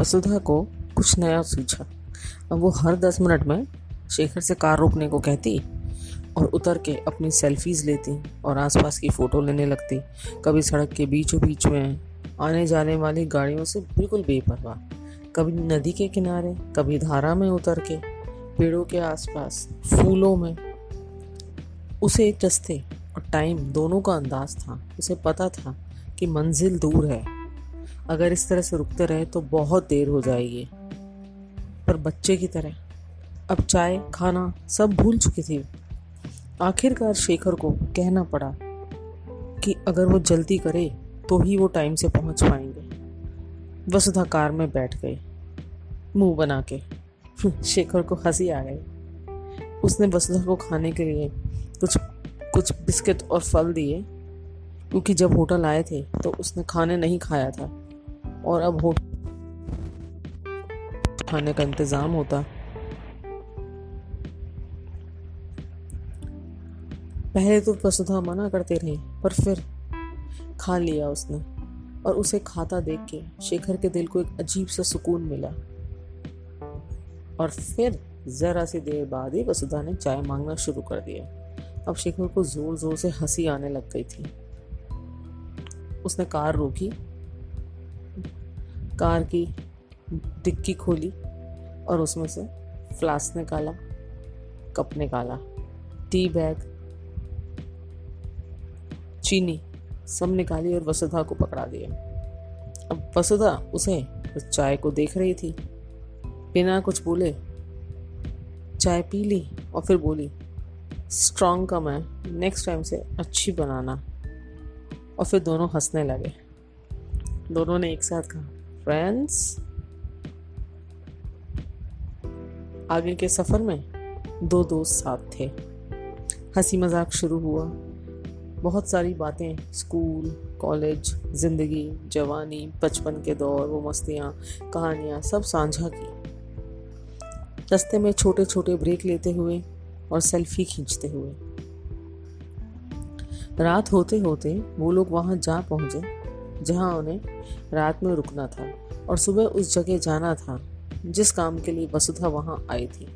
वसुधा को कुछ नया सूझा। अब वो हर दस मिनट में शेखर से कार रोकने को कहती और उतर के अपनी सेल्फीज लेती और आसपास की फ़ोटो लेने लगती। कभी सड़क के बीचों बीच में आने जाने वाली गाड़ियों से बिल्कुल बेपरवाह। कभी नदी के किनारे, कभी धारा में उतर के पेड़ों के आसपास, फूलों में। उसे रस्ते और टाइम दोनों का अंदाज था। उसे पता था कि मंजिल दूर है। अगर इस तरह से रुकते रहे तो बहुत देर हो जाएगी। पर बच्चे की तरह, अब चाय, खाना सब भूल चुकी थी। आखिरकार शेखर को कहना पड़ा कि अगर वो जल्दी करे तो ही वो टाइम से पहुँच पाएँगे। वसुधा कार में बैठ गई, मुँह बना के। शेखर को हँसी आ गई। उसने वसुधा को खाने के लिए कुछ कुछ बिस्किट और फल दिए। क्योंकि जब होटल आए थे तो उसने खाने नहीं खाया था। और अब होटल खाने का इंतज़ाम होता। पहले तो वसुधा मना करते रहे, पर फिर खा लिया उसने। और उसे खाता देख के शेखर के दिल को एक अजीब सा सुकून मिला। और फिर जरा सी देर बाद ही वसुधा ने चाय मांगना शुरू कर दिया। अब शेखर को ज़ोर ज़ोर से हँसी आने लग गई थी। उसने कार रोकी, कार की डिक्की खोली और उसमें से फ्लास्क निकाला, कप निकाला, टी बैग, चीनी सब निकाली और वसुधा को पकड़ा दिया। अब वसुधा उसे उस चाय को देख रही थी। बिना कुछ बोले चाय पी ली और फिर बोली स्ट्रॉन्ग कम है नेक्स्ट टाइम से अच्छी बनाना। और फिर दोनों हंसने लगे। दोनों ने एक साथ कहा फ्रेंड्स आगे के सफ़र में दो दोस्त साथ थे। हँसी मज़ाक शुरू हुआ। बहुत सारी बातें, स्कूल, कॉलेज, ज़िंदगी, जवानी, बचपन के दौर, वो मस्तियाँ, कहानियाँ, सब साझा की। रस्ते में छोटे छोटे ब्रेक लेते हुए और सेल्फी खींचते हुए। रात होते होते वो लोग वहाँ जा पहुँचे, जहाँ उन्हें रात में रुकना था और सुबह उस जगह जाना था, जिस काम के लिए वसुधा वहाँ आई थी।